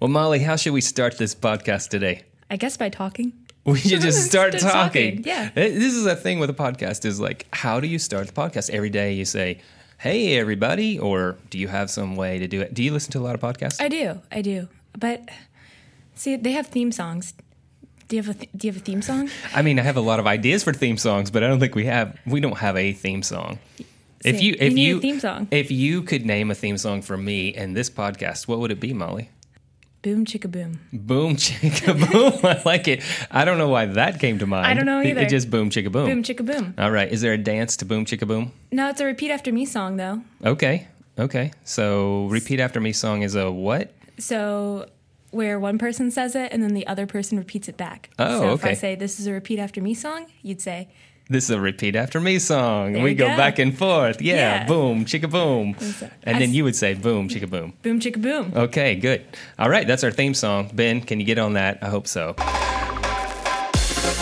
Well, Molly, how should we start this podcast today? I guess by talking. We should just start talking. talking, yeah. Uh, this is a thing with a podcast is like, how do you start the podcast? Every day you say, hey, everybody, or do you have some way to do it? Do you listen to a lot of podcasts? I do, I do. But see, they have theme songs. Do you have a th- Do you have a theme song? I mean, I have a lot of ideas for theme songs, but I don't think we have, we don't have a theme song. If you, you if a you, theme song. if you could name a theme song for me and this podcast, what would it be, Molly? Boom chicka boom. Boom chicka boom. I like it. I don't know why that came to mind. I don't know It- either. It just boom chicka boom. Boom chicka boom. All right. Is there a dance to boom chicka boom? No, it's a repeat after me song though. Okay. Okay. So repeat after me song is a what? So where one person says it and then the other person repeats it back. Oh, so if I say this is a repeat after me song, you'd say This is a repeat after me song. There we go, go. back and forth. Yeah. Yeah. Boom chicka boom. so- And I then s- you would say boom chicka boom. boom chicka boom. Okay. Good. All right. That's our theme song. Ben, can you get on that? I hope so.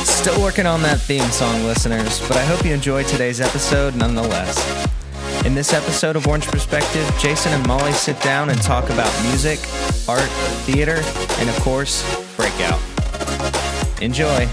Still working on that theme song, listeners, but I hope you enjoyed today's episode nonetheless. In this episode of Orange Perspective, Jason and Molly sit down and talk about music, art, theater, and of course, Breakout. Enjoy.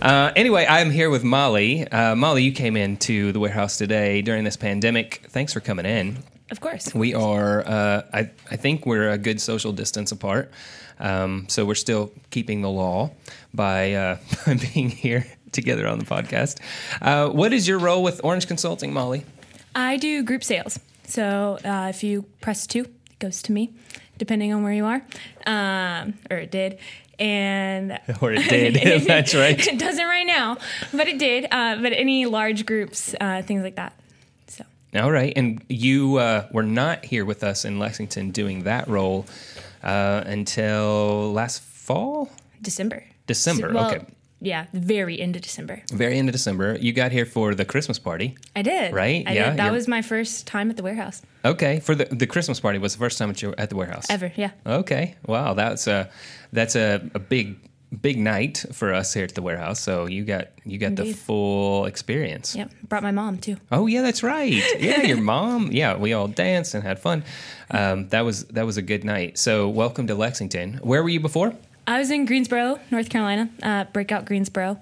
Uh, anyway, I'm here with Molly. Uh, Molly, you came into the warehouse today during this pandemic. Thanks for coming in. Of course. We are, uh, I, I think we're a good social distance apart. Um, so we're still keeping the law by, uh, by being here together on the podcast. Uh, what is your role with Orange Consulting, Molly? I do group sales. So uh, if you press two, it goes to me, depending on where you are, um, or it did. And Or it did. That's right. it doesn't right now, but it did. Uh, but any large groups, uh, things like that. So All right. And you uh, were not here with us in Lexington doing that role uh, until last fall? December. December, Well, okay. Yeah, very end of December. Very end of December. You got here for the Christmas party. I did. Right? I Yeah, Did. That you're- was my first time at the warehouse Okay. For the, the Christmas party was the first time that you were at the warehouse. ever. Yeah. Okay. Wow. That's a that's a, a big big night for us here at the warehouse. So you got you got the full experience. Yep. Brought my mom too. Oh yeah, that's right. Yeah, your mom. Yeah, we all danced and had fun. Um, that was that was a good night. So welcome to Lexington. Where were you before? I was in Greensboro, North Carolina. Uh, Breakout Greensboro.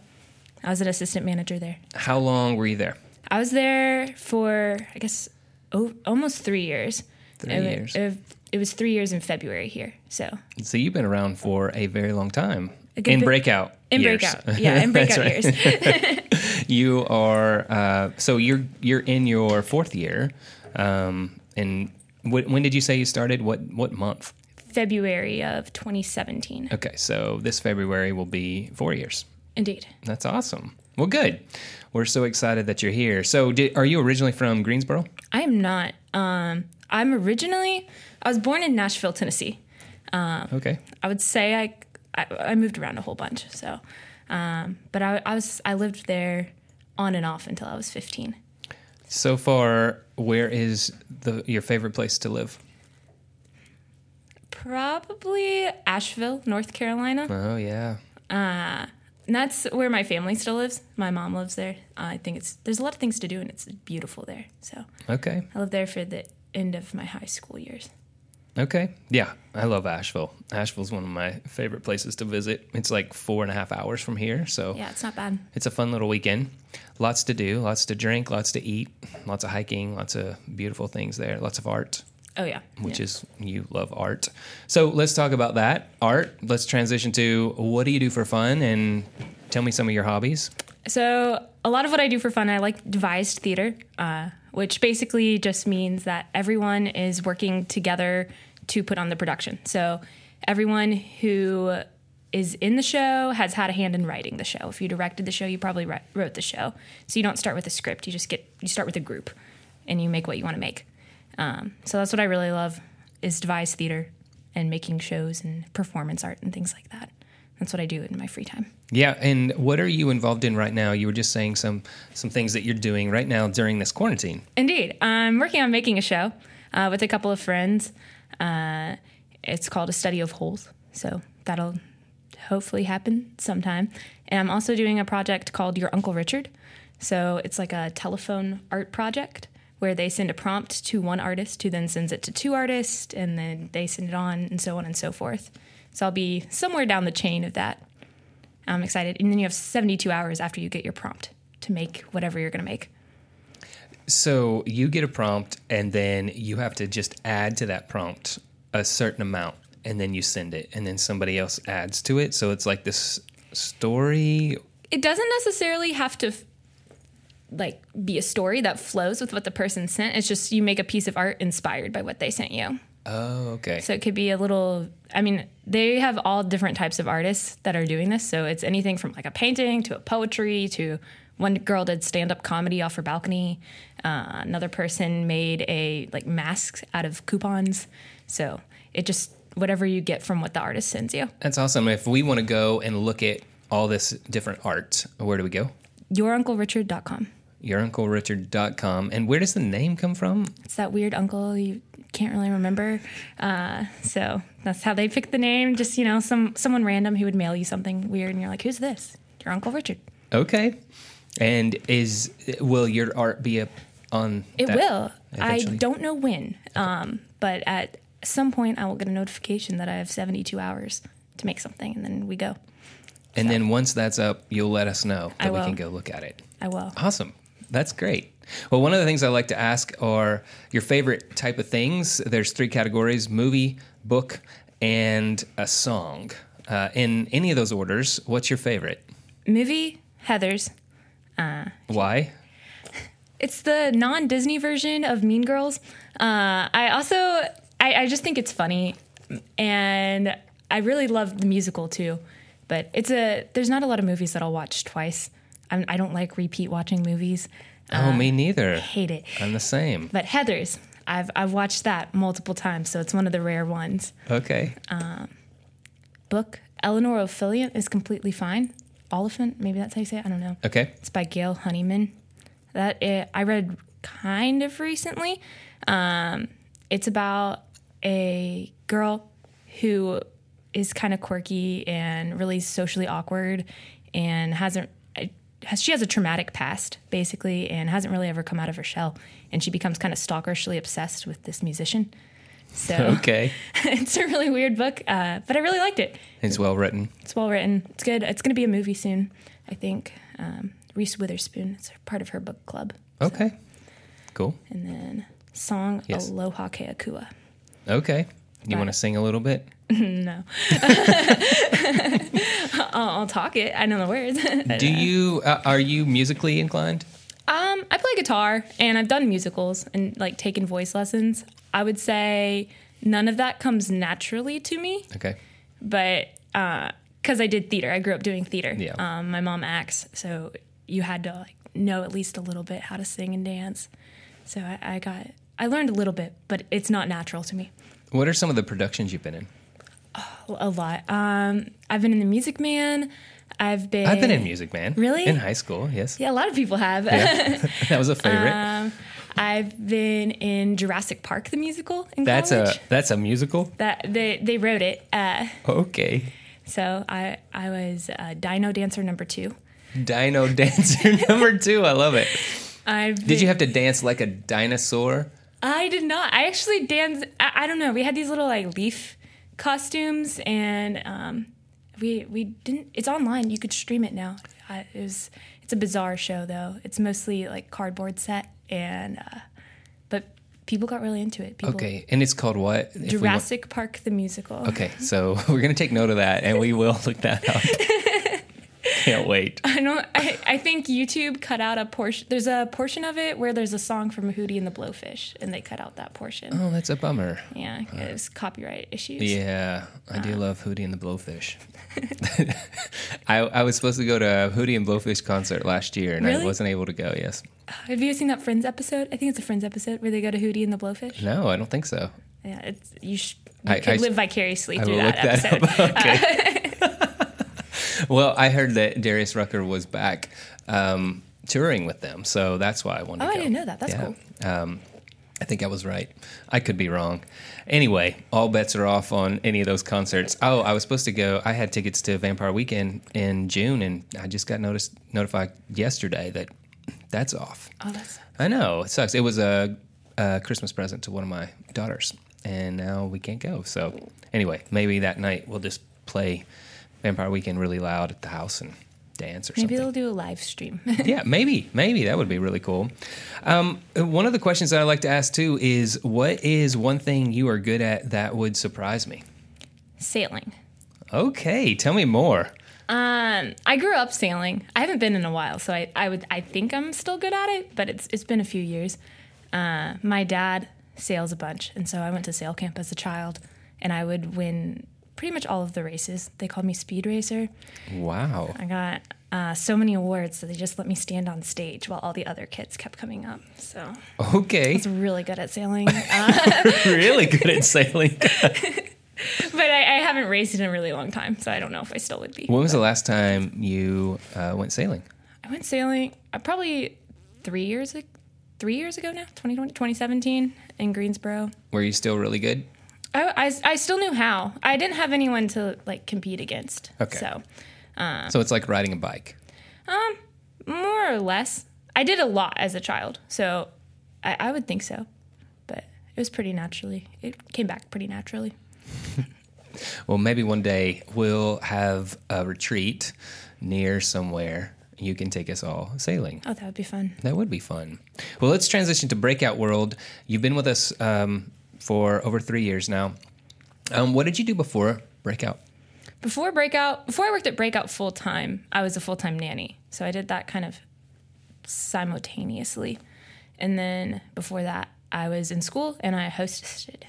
I was an assistant manager there. How long were you there? I was there for I guess oh, almost three years. Three It years. It, it was three years in February here. So So you've been around for a very long time. In bit- breakout. in years. breakout, yeah, in breakout years. You are uh, so you're you're in your fourth year. Um, and wh- when did you say you started? What what month? February of 2017. Okay, so this February will be four years. Indeed. That's awesome. Well, good. We're so excited that you're here. So, did, are you originally from Greensboro? I am not. Um, I'm originally. I was born in Nashville, Tennessee. Okay. I would say I I, I moved around a whole bunch. So, um, but I, I was I lived there on and off until I was 15. So far, where is the your favorite place to live? Probably Asheville, North Carolina. Oh yeah. And that's where my family still lives. My mom lives there. Uh, I think it's there's a lot of things to do and it's beautiful there. So Okay. I lived there for the end of my high school years. Okay. Yeah, I love Asheville. Asheville's one of my favorite places to visit. It's like four and a half hours from here, so Yeah, it's not bad. it's a fun little weekend. Lots to do, lots to drink, lots to eat, lots of hiking, lots of beautiful things there, lots of art. Oh yeah, which yeah. is you love art. So let's talk about that art. Let's transition to what do you do for fun and tell me some of your hobbies. So a lot of what I do for fun, I like devised theater, uh, which basically just means that everyone is working together to put on the production. So everyone who is in the show has had a hand in writing the show. If you directed the show, you probably wrote the show. So you don't start with a script. You just get you start with a group, and you make what you want to make. Um, so that's what I really love is devised theater and making shows and performance art and things like that. That's what I do in my free time. Yeah, and what are you involved in right now? You were just saying some some things that you're doing right now during this quarantine. Indeed. I'm working on making a show uh, with a couple of friends. Uh, it's called A Study of Holes. So that'll hopefully happen sometime. And I'm also doing a project called Your Uncle Richard. So it's like a telephone art project where they send a prompt to one artist who then sends it to two artists and then they send it on and so on and so forth. So I'll be somewhere down the chain of that. I'm excited. And then you have 72 hours after you get your prompt to make whatever you're going to make. So you get a prompt, and then you have to just add to that prompt a certain amount, and then you send it, and then somebody else adds to it. So it's like this story. It doesn't necessarily have to like be a story that flows with what the person sent. It's just you make a piece of art inspired by what they sent you. Oh, okay. So it could be a little, I mean, they have all different types of artists that are doing this. So it's anything from like a painting to a poetry to one girl did stand up comedy off her balcony. Uh, another person made a like masks out of coupons. So it just, whatever you get from what the artist sends you. That's awesome. If we want to go and look at all this different art, where do we go? YourUncleRichard.com. YourUncleRichard.com. And where does the name come from? It's that weird uncle you can't really remember. Uh, so that's how they picked the name. Just, you know, some someone random who would mail you something weird and you're like, who's this? Your Uncle Richard. Okay. And is will your art be up on It will. eventually? I don't know when, um, but at some point I will get a notification that I have 72 hours to make something, and then we go. And then once that's up, you'll let us know that we can go look at it. I will. Awesome. That's great. Well, one of the things I like to ask are your favorite type of things. There's three categories movie, book, and a song. Uh, in any of those orders, what's your favorite? Movie, Heathers. Why? It's the non-Disney version of Mean Girls. Uh, I also, I, I just think it's funny, and I really love the musical too. But it's a there's not a lot of movies that I'll watch twice. I'm, I don't like repeat watching movies. oh, me um, neither. Hate it. I'm the same. But Heathers, I've I've watched that multiple times, so it's one of the rare ones. Okay. Um, book Eleanor Ophelia is completely fine. Oliphant, maybe that's how you say it. I don't know. Okay. It's by Gail Honeyman. That i I read kind of recently. Um, it's about a girl who is kind of quirky and really socially awkward, and hasn't. Has, she has a traumatic past basically, and hasn't really ever come out of her shell. And she becomes kind of stalkerishly obsessed with this musician. So Okay. it's a really weird book, uh, but I really liked it. It's well written. It's well written. It's good. It's going to be a movie soon, I think. Um, Reese Witherspoon. It's part of her book club. Okay. Cool. And then song Yes. Aloha Ke Akua. Okay. You want to sing a little bit? no. I'll, I'll talk it. I know the words. Do you uh, are you musically inclined? Um, I play guitar and I've done musicals and like taken voice lessons. I would say none of that comes naturally to me, Okay. but because I did theater, I grew up doing theater. Yeah. Um, my mom acts, so you had to like know at least a little bit how to sing and dance. So I, I got, I learned a little bit, but it's not natural to me. What are some of the productions you've been in? A lot. Um, I've been in the Music Man. I've been. I've been in Music Man. Really? In high school, yes. Yeah, a lot of people have. that was a favorite. um, I've been in Jurassic Park the musical in that's college. a that's a musical. that they they wrote it. Uh, Okay. so I I was uh, Dino Dancer number two. Dino Dancer number two. I love it. I've Did you have to dance like a dinosaur? I did not. I actually danced. I, I don't know. We had these little like leaf costumes, and um, we we didn't. It's online. You could stream it now. I, it was. It's a bizarre show though. It's mostly like cardboard set, and uh, but people got really into it. People, Okay, and it's called what? If we want- Jurassic Park the musical. Okay, so we're gonna take note of that, and we will look that up. Can't wait. I don't. I, I think YouTube cut out a portion. There's a portion of it where there's a song from Hootie and the Blowfish, and they cut out that portion. Oh, that's a bummer. Yeah, it was copyright issues. Yeah, I Uh. do love Hootie and the Blowfish. I, I was supposed to go to a Hootie and Blowfish concert last year, and I wasn't able to go. Yes. Have you seen that Friends episode? I think it's a Friends episode where they go to Hootie and the Blowfish. No, I don't think so. Yeah, it's you. Sh- you I- could I- live vicariously I through that that episode. up. Okay. Well, I heard that Darius Rucker was back um, touring with them, so that's why I wanted to. Oh, to I didn't know that. That's cool. Um, I think I was right. I could be wrong. Anyway, all bets are off on any of those concerts. Oh, I was supposed to go. I had tickets to Vampire Weekend in June, and I just got noticed notified yesterday that that's off. Oh, that's I know it sucks. It was a, a Christmas present to one of my daughters, and now we can't go. So anyway, maybe that night we'll just play Vampire Weekend really loud at the house and dance or Maybe something. Maybe they'll do a live stream. yeah, maybe, maybe that would be really cool. Um, one of the questions that I like to ask too is, what is one thing you are good at that would surprise me? Sailing. Okay, tell me more. Um, I grew up sailing. I haven't been in a while, so I, I would I think I'm still good at it, but it's it's been a few years. Uh, my dad sails a bunch, and so I went to sail camp as a child, and I would win pretty much all of the races. They called me speed racer. Wow. I got uh, so many awards that they just let me stand on stage while all the other kids kept coming up. So okay, I was really good at sailing, uh, really good at sailing. but I, I haven't raced in a really long time, so I don't know if I still would be. When was the last time you uh, went sailing? I went sailing uh, probably three years ago. Three years ago now, 2020, 2017 in Greensboro. Were you still really good? I, I, I still knew how. I didn't have anyone to like compete against. Okay. So So it's like riding a bike. Um, more or less, I did a lot as a child. So I, I would think so, but it was pretty naturally. It came back pretty naturally. Well, maybe one day we'll have a retreat near somewhere. You can take us all sailing. Oh, that would be fun. That would be fun. Well, let's transition to Breakout World. You've been with us um, for over three years now. Um, what did you do before Breakout? Before Breakout, before I worked at Breakout full time, I was a full time nanny. So I did that kind of simultaneously. And then before that, I was in school and I hostessed.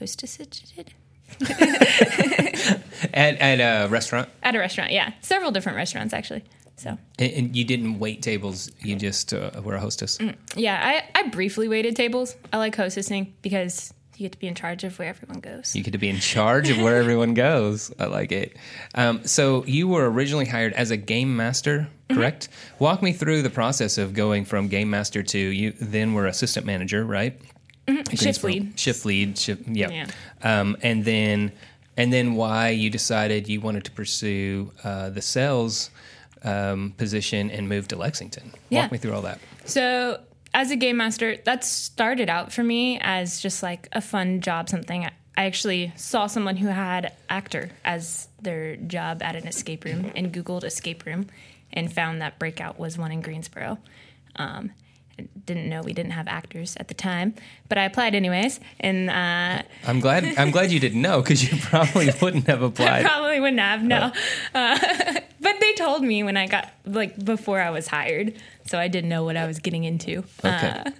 Hostessed At, at a restaurant? at a restaurant. Yeah, several different restaurants actually. So And, and you didn't wait tables, you just uh, were a hostess? yeah, I, I briefly waited tables. I like hostessing because you get to be in charge of where everyone goes. You get to be in charge of where everyone goes. I like it. Um, so you were originally hired as a game master, correct? Walk me through the process of going from game master to you. Then were assistant manager, right? Shift lead. Shift lead. Shift, yeah. Yeah. Um, and then and then why you decided you wanted to pursue uh, the sales um, position and move to Lexington. Walk Yeah. me through all that. So, as a game master, that started out for me as just like a fun job, something. I I actually saw someone who had actor as their job at an escape room and Googled escape room and found that Breakout was one in Greensboro. Um, didn't know we didn't have actors at the time, but I applied anyways, and uh, I'm glad. I'm glad you didn't know because you probably wouldn't have applied. probably wouldn't have no. Uh, but they told me when I got like before I was hired, so I didn't know what I was getting into. Okay. Uh,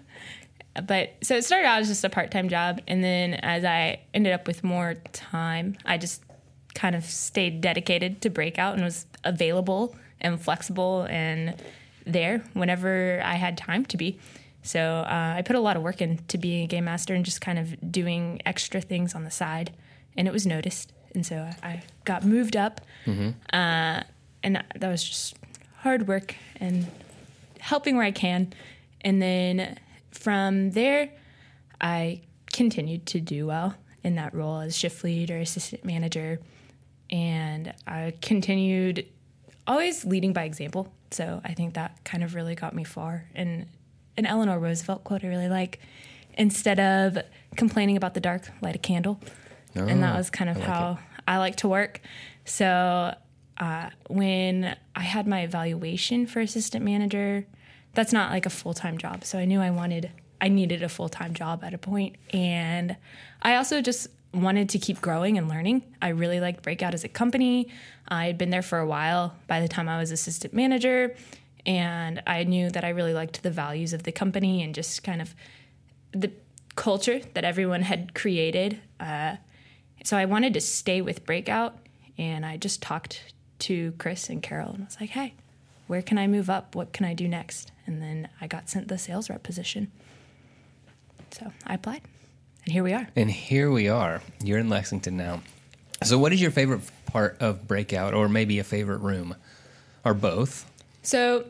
but so it started out as just a part-time job and then as i ended up with more time i just kind of stayed dedicated to breakout and was available and flexible and there whenever i had time to be so uh, i put a lot of work into being a game master and just kind of doing extra things on the side and it was noticed and so i, I got moved up uh, and that was just hard work and helping where I can. And then from there, I continued to do well in that role as shift lead or assistant manager. And I continued always leading by example. So I think that kind of really got me far. And an Eleanor Roosevelt quote I really like instead of complaining about the dark, light a candle. and that Oh, was kind of I like how I like to work. So uh, when I had my evaluation for assistant manager, that's not like a full time job. So I knew I wanted, I needed a full time job at a point. and I also just wanted to keep growing and learning. I really liked Breakout as a company. I had been there for a while by the time I was assistant manager, and I knew that I really liked the values of the company and just kind of the culture that everyone had created. Uh, so I wanted to stay with Breakout, and I just talked to Chris and Carol and I was like, "Hey, where can I move up? What can I do next?" And then I got sent the sales rep position. So I applied, and here we are. And here we are. You're in Lexington now. So, what is your favorite part of Breakout, or maybe a favorite room, or both? So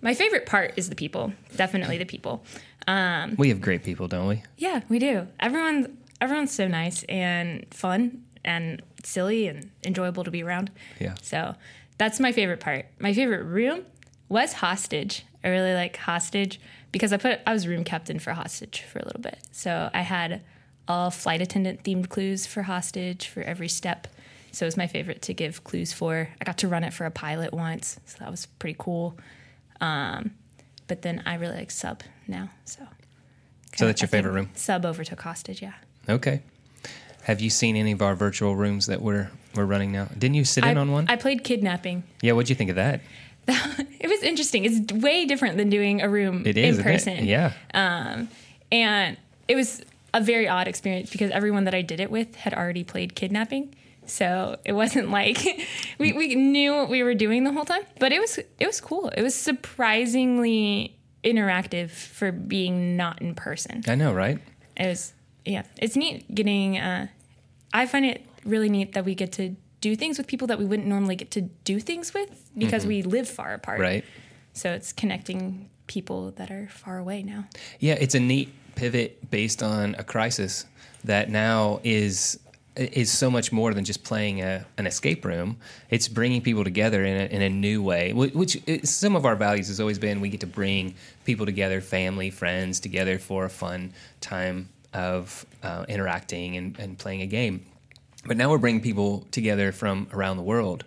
my favorite part is the people. Definitely the people. Um, We have great people, don't we? yeah, we do. Everyone's everyone's so nice and fun and silly and enjoyable to be around. Yeah. So that's my favorite part. My favorite room was hostage. I really like Hostage because I put I was room captain for Hostage for a little bit. So I had all flight attendant themed clues for Hostage for every step. So it was my favorite to give clues for. I got to run it for a pilot once, so that was pretty cool. Um, but then I really like sub now. So So that's your I favorite room? Sub overtook Hostage, yeah. Okay. Have you seen any of our virtual rooms that we're we're running now? Didn't you sit in on one? I played kidnapping. yeah. What'd you think of that? It was interesting. It's way different than doing a room It is in isn't it? person. Yeah. Um, and it was a very odd experience because everyone that I did it with had already played kidnapping. So it wasn't like we, we knew what we were doing the whole time. But it was it was cool. It was surprisingly interactive for being not in person. I know, right? It was yeah. It's neat getting uh I find it really neat that we get to do things with people that we wouldn't normally get to do things with because we live far apart. Right. So it's connecting people that are far away now. Yeah, it's a neat pivot based on a crisis that now is is so much more than just playing a, an escape room. It's bringing people together in a, in a new way, which is, some of our values has always been we get to bring people together, family, friends together for a fun time of uh, interacting and, and playing a game. But now we're bringing people together from around the world.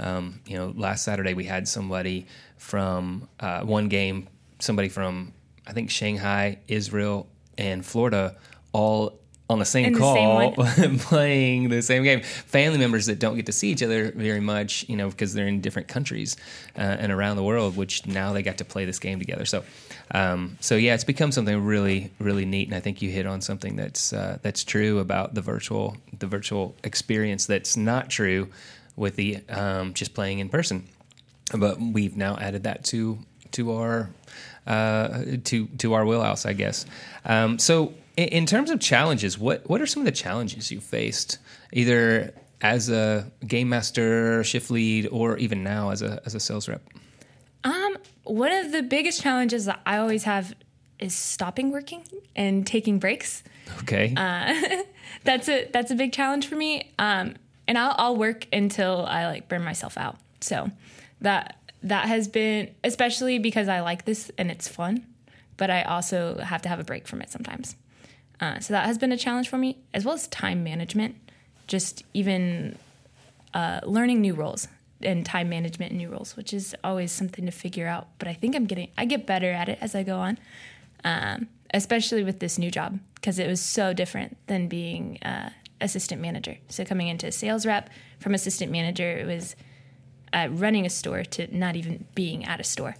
Um, you know, last Saturday we had somebody from uh, one game, somebody from I think Shanghai, Israel, and Florida, all on the same the call, same playing the same game. Family members that don't get to see each other very much, you know, because they're in different countries uh, and around the world. Which now they got to play this game together. So, um, so yeah, it's become something really, really neat. And I think you hit on something that's uh, that's true about the virtual the virtual experience. That's not true with the um, just playing in person. But we've now added that to to our uh, to to our wheelhouse, I guess. Um, so, in, in terms of challenges, what what are some of the challenges you faced, either as a game master, shift lead, or even now as a as a sales rep? One of the biggest challenges that I always have is stopping working and taking breaks. Okay, That's a that's a big challenge for me. Um, and I'll I'll work until I like burn myself out. So that that has been especially because I like this and it's fun, but I also have to have a break from it sometimes. Uh, so that has been a challenge for me, as well as time management. Just even uh, learning new roles and time management and new roles, which is always something to figure out. But I think I'm getting I get better at it as I go on, um, especially with this new job because it was so different than being uh, assistant manager. So coming into a sales rep from assistant manager, it was uh, running a store to not even being at a store.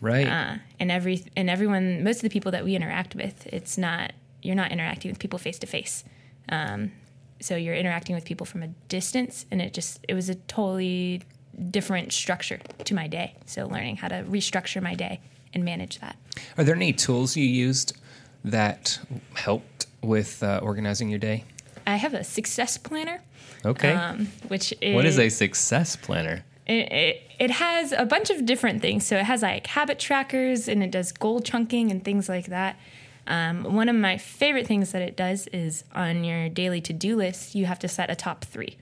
right. Uh, and every and everyone, most of the people that we interact with, it's not you're not interacting with people face to face. Um, So you're interacting with people from a distance, and it just it was a totally different structure to my day. So learning how to restructure my day and manage that. Are there any tools you used that helped with uh, organizing your day? I have a success planner, Okay. um, which is what is a success planner? it, it, it has a bunch of different things. So it has like habit trackers and it does goal chunking and things like that. Um, one of my favorite things that it does is on your daily to do list, you have to set a top three.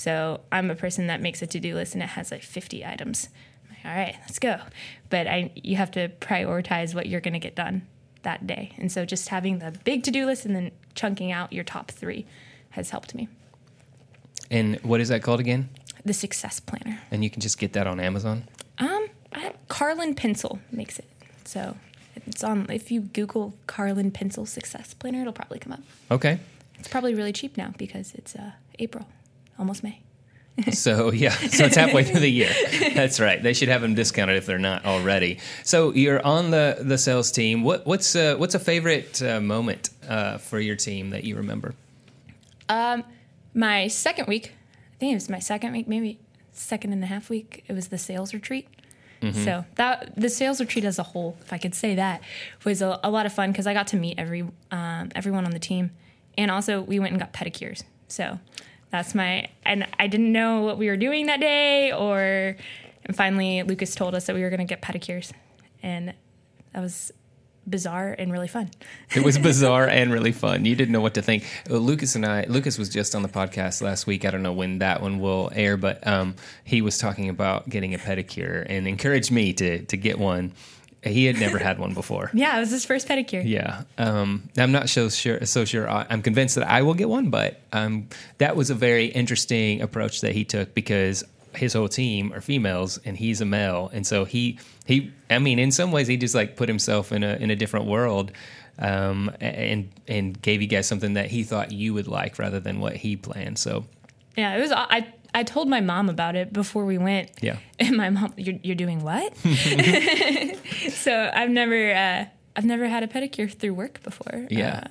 So I'm a person that makes a to do list and it has like 50 items. I'm like, all right, let's go. But I, you have to prioritize what you're going to get done that day. And so just having the big to do list and then chunking out your top three has helped me. And what is that called again? The success planner. And you can just get that on Amazon. Um, I, Carlin Pencil makes it. So it's on. If you Google Carlin Pencil Success Planner, it'll probably come up. Okay. It's probably really cheap now because it's uh, April, almost May. So yeah, so it's halfway through the year. That's right. They should have them discounted if they're not already. So you're on the the sales team. What what's uh, what's a favorite uh, moment uh, for your team that you remember? My second week, I think it was my second week, maybe second and a half week. It was the sales retreat. So that the sales retreat as a whole, if I could say that, was a, a lot of fun because I got to meet every um, everyone on the team, and also we went and got pedicures. So that's my and I didn't know what we were doing that day, or and finally Lucas told us that we were going to get pedicures, and that was bizarre and really fun. It was bizarre and really fun. You didn't know what to think. Uh, Lucas and I, Lucas was just on the podcast last week. I don't know when that one will air, but um, he was talking about getting a pedicure and encouraged me to to get one. He had never had one before. Yeah, it was his first pedicure. Yeah, um, I'm not so sure. So sure. I'm convinced that I will get one, but um, that was a very interesting approach that he took because his whole team are females and he's a male, and so he he. I mean, in some ways, he just like put himself in a in a different world. Um, and and gave you guys something that he thought you would like rather than what he planned. So Yeah, it was. I I told my mom about it before we went. Yeah. and my mom, you're you're doing what? so I've never uh, I've never had a pedicure through work before. Yeah. Uh,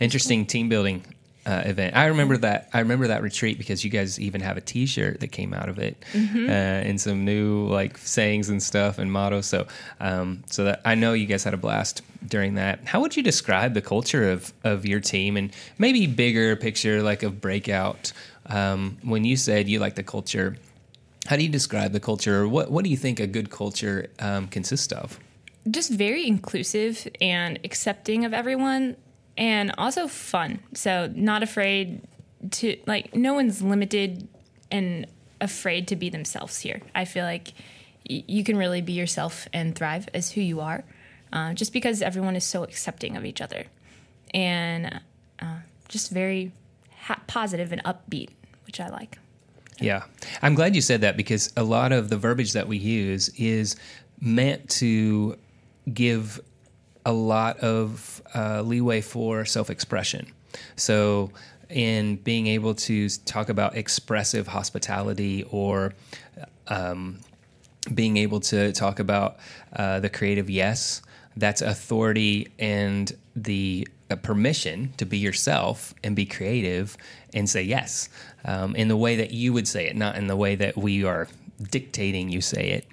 interesting team building uh, event. I remember that. I remember that retreat because you guys even have a T-shirt that came out of it, Mm-hmm. uh, and some new like sayings and stuff and mottos. So, um, so that I know you guys had a blast during that. How would you describe the culture of of your team and maybe bigger picture like of breakout? Um, when you said you like the culture, how do you describe the culture? What what do you think a good culture um, consists of? just very inclusive and accepting of everyone and also fun. So not afraid to like no one's limited and afraid to be themselves here. I feel like y- you can really be yourself and thrive as who you are uh, just because everyone is so accepting of each other. And uh, just very ha- positive and upbeat which i like. Yeah. I'm glad you said that because a lot of the verbiage that we use is meant to give a lot of uh, leeway for self expression. So, in being able to talk about expressive hospitality or um, being able to talk about uh, the creative yes, that's authority and the uh, permission to be yourself and be creative and say yes um, in the way that you would say it, not in the way that we are dictating you say it.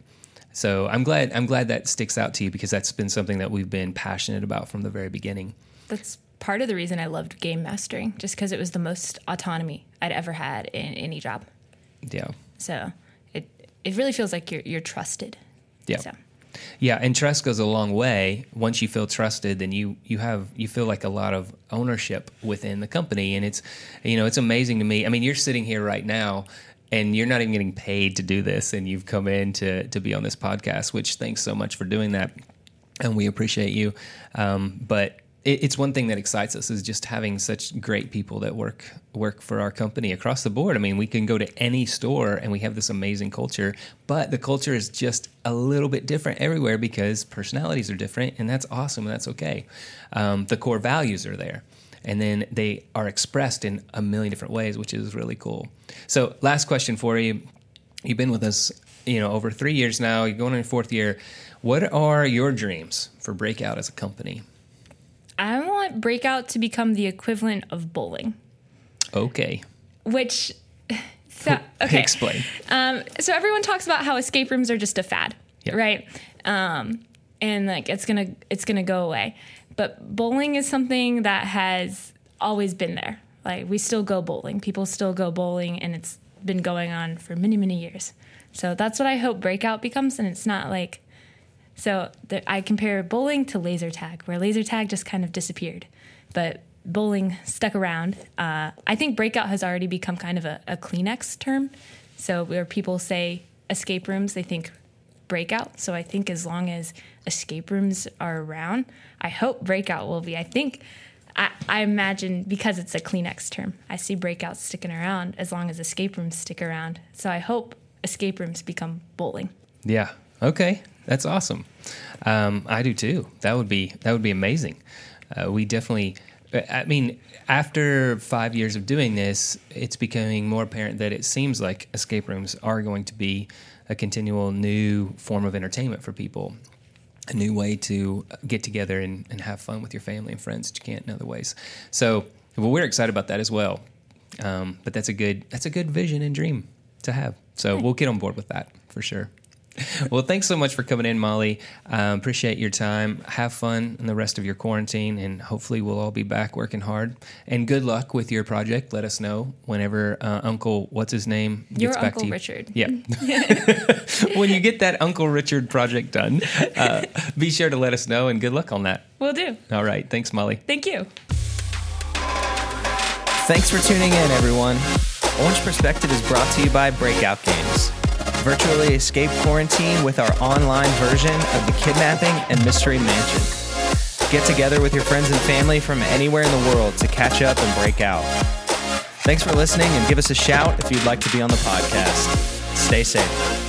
So I'm glad I'm glad that sticks out to you because that's been something that we've been passionate about from the very beginning. that's part of the reason i loved game mastering just because it was the most autonomy i'd ever had in any job Yeah. So it it really feels like you're you're trusted. Yeah. So Yeah, and trust goes a long way. Once you feel trusted, then you you have you feel like a lot of ownership within the company, and it's you know it's amazing to me. I mean, you're sitting here right now, and you're not even getting paid to do this, and you've come in to to be on this podcast. Which thanks so much for doing that, and we appreciate you. Um, but it, it's one thing that excites us is just having such great people that work work for our company across the board. I mean, we can go to any store and we have this amazing culture, but the culture is just a little bit different everywhere because personalities are different, and that's awesome and that's okay. Um, the core values are there. And then they are expressed in a million different ways, which is really cool. So, last question for you: You've been with us, you know, over three years now. You're going in your fourth year. What are your dreams for Breakout as a company? I want Breakout to become the equivalent of bowling, Okay, which so okay. explain. Um, so everyone talks about how escape rooms are just a fad, Yeah. right? Um, and like it's gonna it's gonna go away. But bowling is something that has always been there. Like we still go bowling. People still go bowling, and it's been going on for many many years. So that's what I hope Breakout becomes, and it's not like. So the, I compare bowling to laser tag, where laser tag just kind of disappeared, but bowling stuck around. Uh, I think breakout has already become kind of a, a Kleenex term. So where people say escape rooms, they think breakout. So I think as long as escape rooms are around, I hope breakout will be. I think. I, I imagine because it's a Kleenex term, I see breakouts sticking around as long as escape rooms stick around. So I hope escape rooms become bowling. Yeah. Okay. That's awesome. Um, I do too. That would be that would be amazing. Uh, we definitely. I mean, after five years of doing this, it's becoming more apparent that it seems like escape rooms are going to be a continual new form of entertainment for people, a new way to get together and, and have fun with your family and friends that you can't in other ways. So, well, we're excited about that as well. Um, but that's a good that's a good vision and dream to have. So we'll get on board with that for sure. Well, thanks so much for coming in, Molly. Um, appreciate your time. Have fun in the rest of your quarantine, and hopefully, we'll all be back working hard. And good luck with your project. Let us know whenever uh, Uncle, what's his name, gets Your back Uncle to you. Richard. Yeah. when you get that Uncle Richard project done, uh, be sure to let us know, and good luck on that. We'll do. All right. Thanks, Molly. Thank you. Thanks for tuning in, everyone. Orange Perspective is brought to you by Breakout Games. Virtually escape quarantine with our online version of the Kidnapping and Mystery Mansion. Get together with your friends and family from anywhere in the world to catch up and break out. Thanks for listening and give us a shout if you'd like to be on the podcast. Stay safe.